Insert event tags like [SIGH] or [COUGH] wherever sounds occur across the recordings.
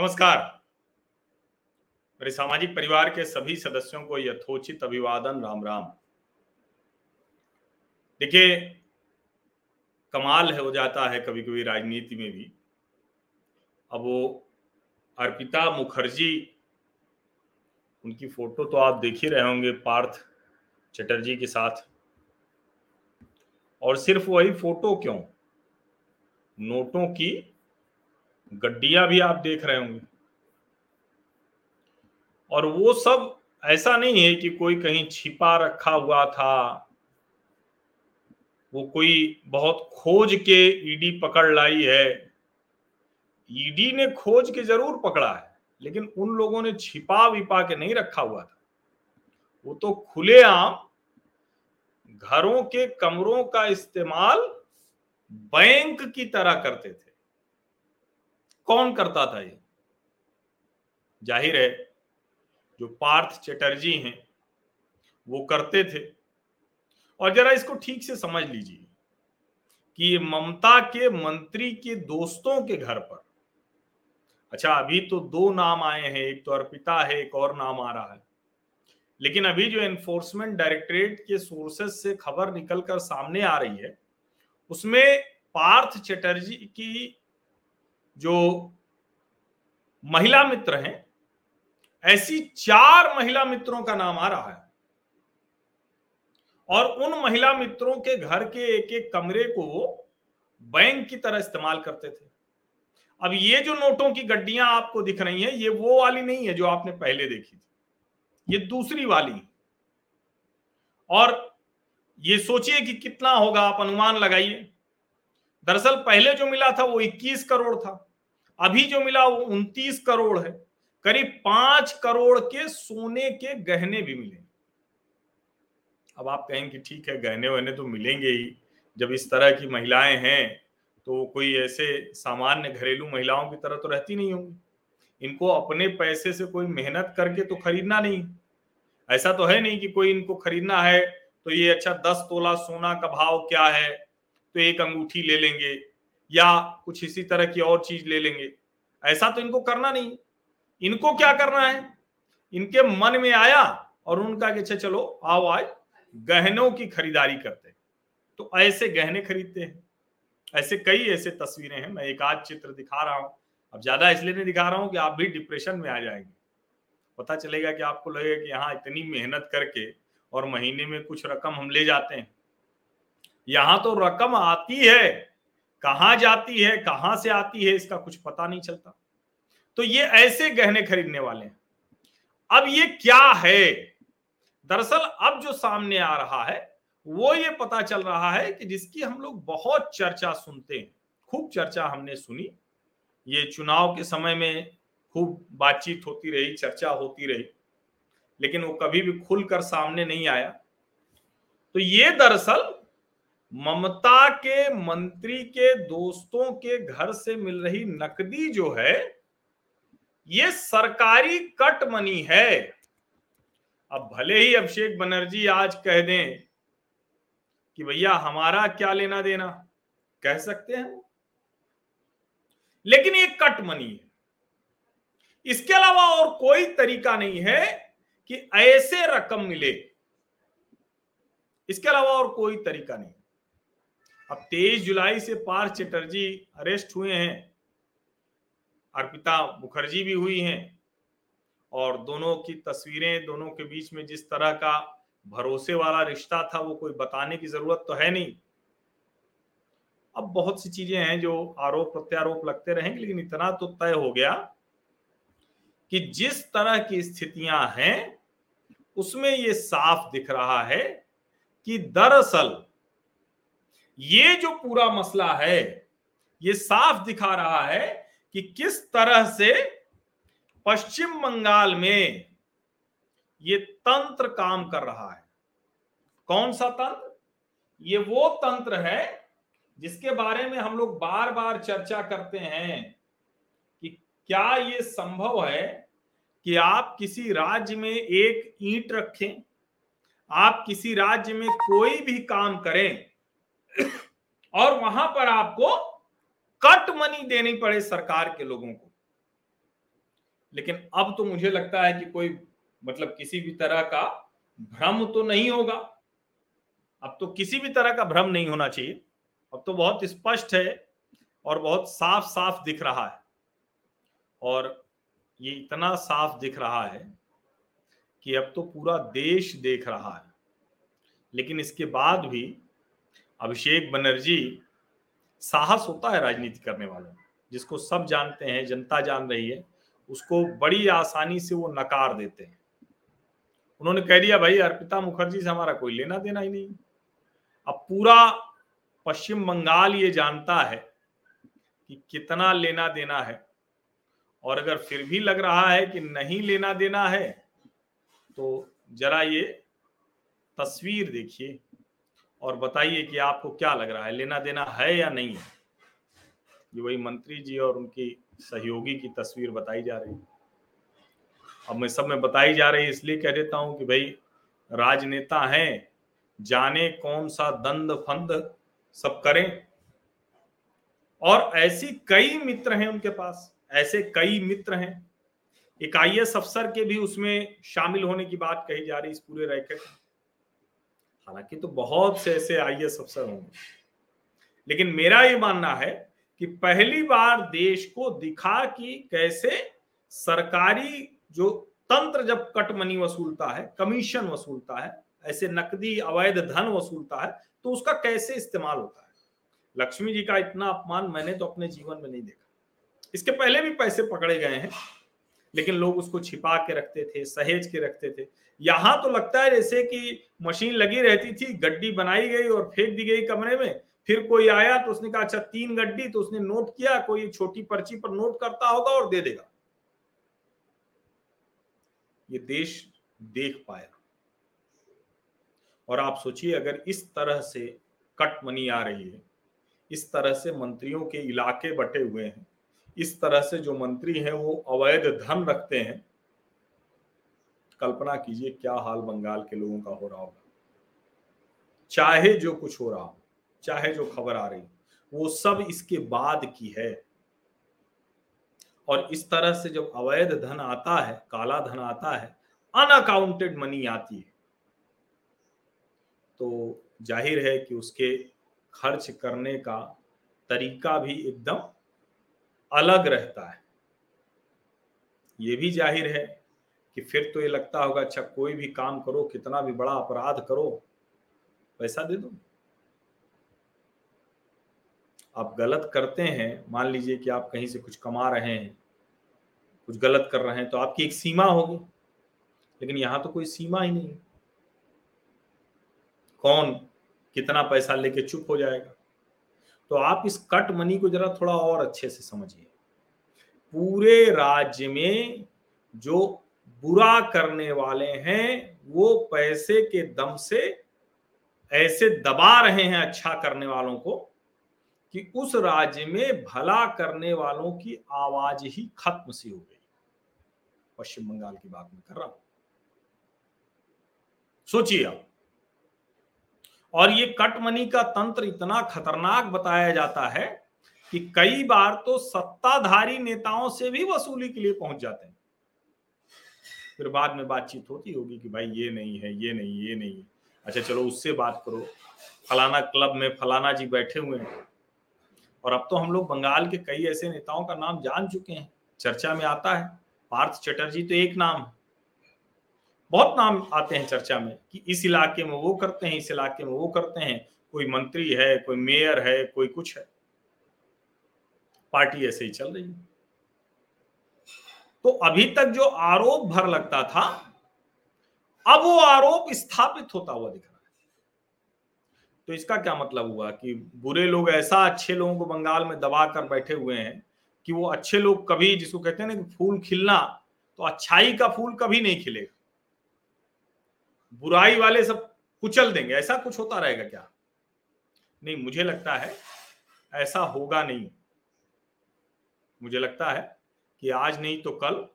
नमस्कार। मेरे सामाजिक परिवार के सभी सदस्यों को यथोचित अभिवादन, राम राम। देखिए, कमाल है हो जाता है कभी कभी राजनीति में भी। अब वो अर्पिता मुखर्जी, उनकी फ़ोटो तो आप देख ही रहे होंगे पार्थ चटर्जी के साथ। और सिर्फ़ वही फ़ोटो क्यों? नोटों की गड्डियाँ भी आप देख रहे होंगे। और वो सब ऐसा नहीं है कि कोई कहीं छिपा रखा हुआ था। वो कोई बहुत खोज के ईडी पकड़ लाई है। ईडी ने खोज के ज़रूर पकड़ा है, लेकिन उन लोगों ने छिपा विपा के नहीं रखा हुआ था। वो तो खुलेआम घरों के कमरों का इस्तेमाल बैंक की तरह करते थे। कौन करता था ये? ज़ाहिर है, जो पार्थ चटर्जी हैं, वो करते थे। और जरा इसको ठीक से समझ लीजिए कि ममता के मंत्री के दोस्तों के घर पर अच्छा अभी तो दो नाम आए हैं, एक तो अर्पिता है, एक और नाम आ रहा है। लेकिन अभी जो एनफोर्समेंट डायरेक्टरेट के सोर्सेस से खबर निकलकर सामने आ रही है, उसमें पार्थ चटर्जी की जो महिला मित्र हैं, ऐसी चार महिला मित्रों का नाम आ रहा है। और उन महिला मित्रों के घर के एक एक कमरे को बैंक की तरह इस्तेमाल करते थे। अब ये जो नोटों की गड्डियाँ आपको दिख रही हैं, ये वो वाली नहीं है जो आपने पहले देखी थी। ये दूसरी वाली और ये सोचिए कि कितना होगा, आप अनुमान लगाइए। दरअसल पहले जो मिला था वो 21 करोड़ था। अभी जो मिला वो 29 करोड़ है। करीब पाँच करोड़ के सोने के गहने भी मिले। अब आप कहेंगे ठीक है, गहने वहने तो मिलेंगे ही। जब इस तरह की महिलाएँ हैं तो कोई ऐसे सामान्य घरेलू महिलाओं की तरह तो रहती नहीं होंगी। इनको अपने पैसे से कोई मेहनत करके तो खरीदना नहीं। ऐसा तो है नहीं कि कोई इनको खरीदना है तो ये अच्छा दस तोला सोना का भाव क्या है? तो एक अंगूठी ले लेंगे। या कुछ इसी तरह की और चीज़ ले लेंगे। ऐसा तो इनको करना नहीं। इनको क्या करना है? इनके मन में आया और उनका कि अच्छा चलो, आओ आज गहनों की खरीदारी करते हैं। तो ऐसे गहने खरीदते हैं। ऐसे कई ऐसे तस्वीरें हैं। मैं एक आध चित्र दिखा रहा हूँ। अब ज़्यादा इसलिए नहीं दिखा रहा हूँ कि आप भी डिप्रेशन में आ जाएँगे। पता चलेगा कि आपको लगेगा कि यहाँ इतनी मेहनत करके और महीने में कुछ रकम हम ले जाते हैं। यहाँ तो रकम आती है। कहाँ जाती है, कहाँ से आती है, इसका कुछ पता नहीं चलता। तो ये ऐसे गहने खरीदने वाले हैं। अब ये क्या है? दरअसल अब जो सामने आ रहा है, वो ये पता चल रहा है कि जिसकी हम लोग बहुत चर्चा सुनते हैं, खूब चर्चा हमने सुनी। ये चुनाव के समय में खूब बातचीत होती रही, चर्चा होती रही, लेकिन वो कभी भी खुलकर सामने नहीं आया। तो ये दरअसल ममता के मंत्री के दोस्तों के घर से मिल रही नकदी जो है, ये सरकारी कट मनी है। अब भले ही अभिषेक बनर्जी आज कह दें कि भैया हमारा क्या लेना देना, कह सकते हैं। लेकिन ये कट मनी है। इसके अलावा और कोई तरीका नहीं है कि ऐसे रकम मिले। इसके अलावा और कोई तरीका नहीं। अब तेईस जुलाई से पार्थ चटर्जी अरेस्ट हुए हैं। अर्पिता मुखर्जी भी हुई हैं और दोनों की तस्वीरें दोनों के बीच में जिस तरह का भरोसे वाला रिश्ता था, वो कोई बताने की ज़रूरत तो है नहीं। अब बहुत सी चीज़ें हैं जो आरोप प्रत्यारोप लगते रहेंगे, लेकिन इतना तो तय हो गया कि जिस तरह की स्थितियाँ हैं, उसमें ये साफ़ दिख रहा है कि दरअसल ये जो पूरा मसला है, ये साफ़ दिखा रहा है कि किस तरह से पश्चिम बंगाल में ये तंत्र काम कर रहा है। कौन सा तंत्र? ये वो तंत्र है जिसके बारे में हम लोग बार बार चर्चा करते हैं कि क्या ये संभव है कि आप किसी राज्य में एक ईंट रखें, आप किसी राज्य में कोई भी काम करें और वहाँ पर आपको कट मनी देनी पड़े सरकार के लोगों को। लेकिन अब तो मुझे लगता है कि कोई मतलब किसी भी तरह का भ्रम तो नहीं होगा। अब तो किसी भी तरह का भ्रम नहीं होना चाहिए। अब तो बहुत स्पष्ट है और बहुत साफ़ साफ़ दिख रहा है। और ये इतना साफ़ दिख रहा है कि अब तो पूरा देश देख रहा है। लेकिन इसके बाद भी अभिषेक बनर्जी साहस होता है राजनीति करने वालों जिसको सब जानते हैं, जनता जान रही है, उसको बड़ी आसानी से वो नकार देते हैं। उन्होंने कह दिया, भाई, अर्पिता मुखर्जी से हमारा कोई लेना देना ही नहीं। अब पूरा पश्चिम बंगाल ये जानता है कि कितना लेना देना है। और अगर फिर भी लग रहा है कि नहीं लेना देना है तो जरा ये तस्वीर देखिए। और बताइए कि आपको क्या लग रहा है, लेना देना है या नहीं है? ये वही मंत्री जी और उनकी सहयोगी की तस्वीर बताई जा रही है। अब मैं सब में बताई जा रही इसलिए कह देता हूँ कि भाई, राजनेता हैं, जाने कौन सा दंद फंद सब करें। और ऐसी कई मित्र हैं उनके पास, ऐसे कई मित्र हैं। एक आई अफसर के भी उसमें शामिल होने की बात कही जा रही इस पूरे रैकेट में। हालाँकि तो बहुत से ऐसे आई एस अफसर होंगे। लेकिन मेरा ये मानना है कि पहली बार देश को दिखा कि कैसे सरकारी जो तंत्र जब कट मनी वसूलता है, कमीशन वसूलता है, ऐसे नकदी, अवैध धन वसूलता है तो उसका कैसे इस्तेमाल होता है? लक्ष्मी जी का इतना अपमान मैंने तो अपने जीवन में नहीं देखा। इसके पहले भी पैसे पकड़े गए हैं। लेकिन लोग उसको छिपा के रखते थे, सहेज के रखते थे। यहाँ तो लगता है जैसे कि मशीन लगी रहती थी, गड्डी बनाई गई और फेंक दी गई कमरे में, फिर कोई आया तो उसने कहा अच्छा तीन गड्डी। तो उसने नोट किया, कोई छोटी पर्ची पर नोट करता होगा और दे देगा। ये देश देख पाया। और आप सोचिए, अगर इस तरह से कट मनी आ रही है, इस तरह से मंत्रियों के इलाके बटे हुए हैं इस तरह से जो मंत्री हैं वो अवैध धन रखते हैं। कल्पना कीजिए क्या हाल बंगाल के लोगों का हो रहा होगा। चाहे जो कुछ हो रहा हो, चाहे जो खबर आ रही वो सब इसके बाद की है। और इस तरह से जब अवैध धन आता है, काला धन आता है अनअकाउंटेड मनी आती है तो ज़ाहिर है कि उसके खर्च करने का तरीका भी एकदम अलग रहता है। ये भी ज़ाहिर है कि फिर तो ये लगता होगा अच्छा कोई भी काम करो, कितना भी बड़ा अपराध करो, पैसा दे दो। आप गलत करते हैं, मान लीजिए कि आप कहीं से कुछ कमा रहे हैं, कुछ गलत कर रहे हैं तो आपकी एक सीमा होगी। लेकिन यहाँ तो कोई सीमा ही नहीं कौन कितना पैसा लेके चुप हो जाएगा? तो आप इस कट मनी को जरा थोड़ा और अच्छे से समझिए। पूरे राज्य में जो बुरा करने वाले हैं, वो पैसे के दम से ऐसे दबा रहे हैं अच्छा करने वालों को कि उस राज्य में भला करने वालों की आवाज़ ही खत्म सी हो गई। पश्चिम बंगाल की बात मैं कर रहा हूँ। सोचिए आप। और ये कट मनी का तंत्र इतना खतरनाक बताया जाता है कि कई बार तो सत्ताधारी नेताओं से भी वसूली के लिए पहुँच जाते हैं। फिर बाद में बातचीत होती होगी कि भाई ये नहीं है, ये नहीं ये नहीं अच्छा चलो उससे बात करो। फलाना क्लब में फलाना जी बैठे हुए हैं। और अब तो हम लोग बंगाल के कई ऐसे नेताओं का नाम जान चुके हैं। चर्चा में आता है। पार्थ चटर्जी तो एक नाम है। बहुत नाम आते हैं चर्चा में कि इस इलाके में वो करते हैं, इस इलाके में वो करते हैं। कोई मंत्री है, कोई मेयर है, कोई कुछ है। पार्टी ऐसे ही चल रही है। तो अभी तक जो आरोप भर लगता था, अब वो आरोप स्थापित होता हुआ दिख रहा है। तो इसका क्या मतलब हुआ कि बुरे लोग ऐसा अच्छे लोगों को बंगाल में दबा कर बैठे हुए हैं कि वो अच्छे लोग कभी, जिसको कहते हैं ना कि फूल खिलना तो अच्छाई का फूल कभी नहीं खिलेगा। बुराई वाले सब कुचल देंगे। ऐसा कुछ होता रहेगा क्या? नहीं, मुझे लगता है ऐसा होगा नहीं। मुझे लगता है कि आज नहीं तो कल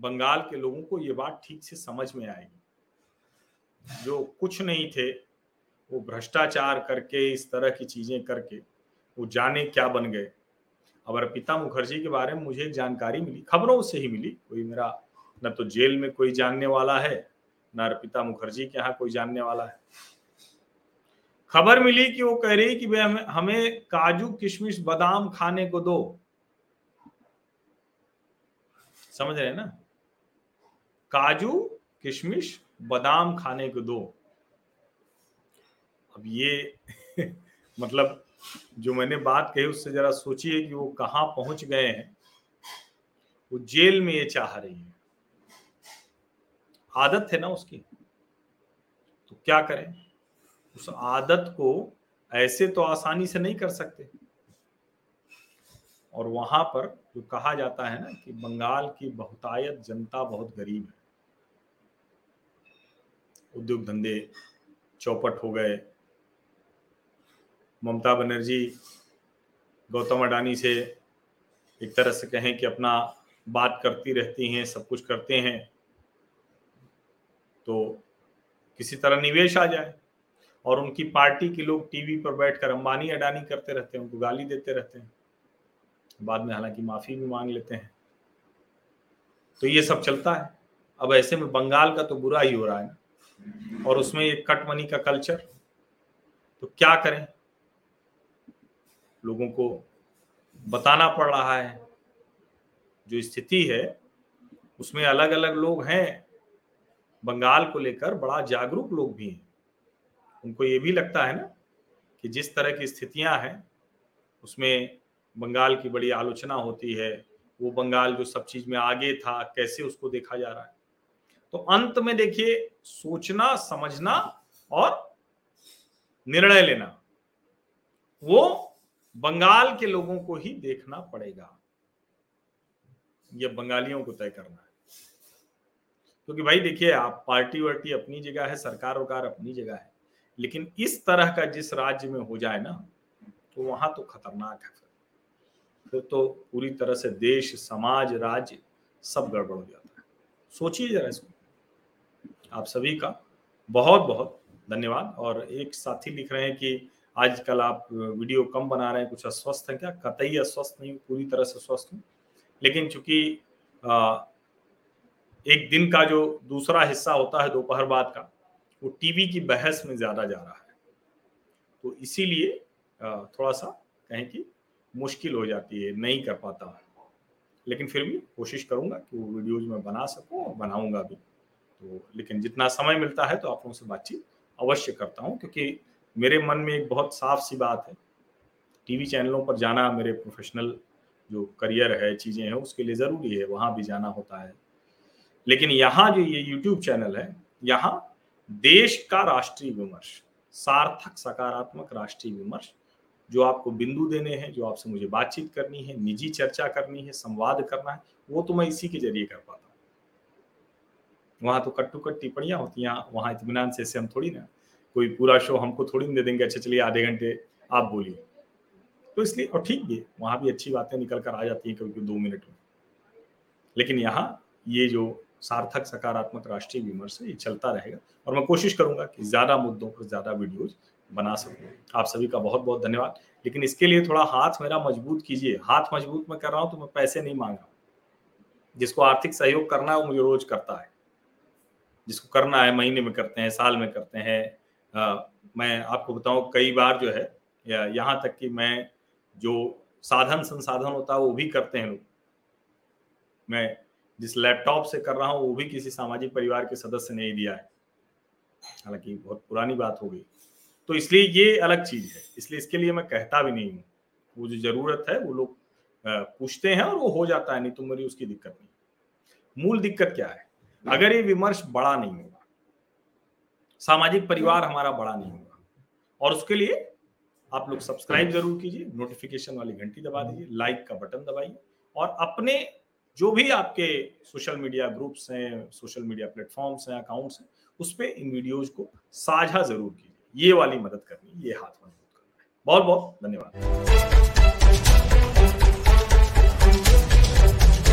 बंगाल के लोगों को ये बात ठीक से समझ में आएगी। जो कुछ नहीं थे, वो भ्रष्टाचार करके, इस तरह की चीज़ें करके, वो जाने क्या बन गए। अब अर्पिता मुखर्जी के बारे में मुझे जानकारी मिली, खबरों से ही मिली। कोई मेरा, न तो जेल में कोई जानने वाला है न अर्पिता मुखर्जी के यहाँ कोई जानने वाला है। खबर मिली कि वो कह रही कि भाई हमें हमें काजू, किशमिश, बादाम खाने को दो। समझ रहे हैं ना? काजू, किशमिश, बादाम खाने को दो। अब ये [LAUGHS] मतलब जो मैंने बात कही उससे जरा सोचिए कि वो कहाँ पहुँच गए हैं। वो जेल में ये चाह रही है। आदत है ना उसकी। तो क्या करें? उस आदत को ऐसे तो आसानी से नहीं कर सकते। और वहाँ पर जो कहा जाता है ना कि बंगाल की बहुतायत जनता बहुत गरीब है। उद्योग धंधे चौपट हो गए। ममता बनर्जी गौतम अडानी से एक तरह से कहें कि अपना बात करती रहती हैं, सब कुछ करते हैं। तो किसी तरह निवेश आ जाए और उनकी पार्टी के लोग टीवी पर बैठकर अंबानी अडानी करते रहते हैं, उनको गाली देते रहते हैं। बाद में हालाँकि माफ़ी भी मांग लेते हैं। तो ये सब चलता है। अब ऐसे में बंगाल का तो बुरा ही हो रहा है ना। और उसमें ये कट मनी का कल्चर तो क्या करें? लोगों को बताना पड़ रहा है। जो स्थिति है, उसमें अलग अलग लोग हैं। बंगाल को लेकर बड़ा जागरूक लोग भी हैं। उनको ये भी लगता है ना कि जिस तरह की स्थितियाँ हैं, उसमें बंगाल की बड़ी आलोचना होती है, वो बंगाल जो सब चीज़ में आगे था, कैसे उसको देखा जा रहा है। तो अंत में देखिए, सोचना, समझना और निर्णय लेना, वो बंगाल के लोगों को ही देखना पड़ेगा। यह बंगालियों को तय करना है। क्योंकि भाई देखिए, आप पार्टी वार्टी अपनी जगह है, सरकार वकार अपनी जगह है। लेकिन इस तरह का जिस राज्य में हो जाए ना तो वहाँ तो खतरनाक है फिर। तो पूरी तरह से देश, समाज, राज्य सब गड़बड़ हो जाता है। सोचिए जरा इसको। आप सभी का बहुत बहुत धन्यवाद। और एक साथी लिख रहे हैं कि आजकल आप वीडियो कम बना रहे हैं, कुछ अस्वस्थ हैं क्या? कतई अस्वस्थ नहीं पूरी तरह से स्वस्थ हूँ। लेकिन चूँकि एक दिन का जो दूसरा हिस्सा होता है दोपहर बाद का, वो टीवी की बहस में ज़्यादा जा रहा है। तो इसीलिए थोड़ा सा कहें कि मुश्किल हो जाती है, नहीं कर पाता लेकिन फिर भी कोशिश करूँगा कि वो वीडियोज़ में बना सकूँ और बनाऊँगा भी। तो लेकिन जितना समय मिलता है तो आप लोगों से बातचीत अवश्य करता हूँ, क्योंकि मेरे मन में एक बहुत साफ़ सी बात है। टीवी चैनलों पर जाना मेरे प्रोफेशनल जो करियर है, चीज़ें हैं, उसके लिए ज़रूरी है, वहाँ भी जाना होता है। लेकिन यहाँ जो ये यूट्यूब चैनल है यहाँ देश का राष्ट्रीय विमर्श सार्थक सकारात्मक राष्ट्रीय विमर्श जो आपको बिंदु देने हैं जो आपसे मुझे बातचीत करनी है निजी चर्चा करनी है संवाद करना है वो तो मैं इसी के ज़रिए कर पाता हूँ। वहाँ तो कट्टू कट टिप्पणियाँ होती हैं वहाँ इतमान से, से हम थोड़ी ना कोई पूरा शो हमको थोड़ी दे देंगे अच्छा चलिए आधे घंटे आप बोलिए। तो इसलिए और ठीक भी वहाँ भी अच्छी बातें निकल कर आ जाती हैं कभी दो मिनट में। लेकिन यहाँ ये जो सार्थक, सकारात्मक, राष्ट्रीय विमर्श ये चलता रहेगा। और मैं कोशिश करूँगा कि ज़्यादा मुद्दों पर ज़्यादा वीडियोज़ बना सकूँ। आप सभी का बहुत बहुत धन्यवाद। लेकिन इसके लिए थोड़ा हाथ मेरा मज़बूत कीजिए। हाथ मज़बूत मैं कर रहा हूँ तो मैं पैसे नहीं मांग रहा जिसको आर्थिक सहयोग करना है वो मुझे रोज करता है। जिसको करना है, महीने में करते हैं, साल में करते हैं। मैं आपको बताऊँ, कई बार जो है, या यहाँ तक कि मैं जो साधन संसाधन होता है वो भी करते हैं लोग। मैं जिस लैपटॉप से कर रहा हूँ, वो भी किसी सामाजिक परिवार के सदस्य ने ही दिया है। हालाँकि बहुत पुरानी बात हो गई। तो इसलिए ये अलग चीज़ है। इसलिए इसके लिए मैं कहता भी नहीं हूँ। वो जो ज़रूरत है, वो लोग पूछते हैं और वो हो जाता है, नहीं तो मेरी उसकी दिक्कत नहीं। मूल दिक्कत क्या है? अगर ये विमर्श बड़ा नहीं होगा, सामाजिक परिवार हमारा बड़ा नहीं होगा, और उसके लिए आप लोग सब्सक्राइब ज़रूर कीजिए नोटिफिकेशन वाली घंटी दबा दीजिए लाइक का बटन दबाइए, और अपने जो भी आपके सोशल मीडिया ग्रुप्स हैं सोशल मीडिया प्लेटफॉर्म्स हैं अकाउंट्स हैं, उस पर इन वीडियोज़ को साझा ज़रूर कीजिए। ये वाली मदद करनी, ये हाथ मज़बूत करना है। बहुत बहुत धन्यवाद।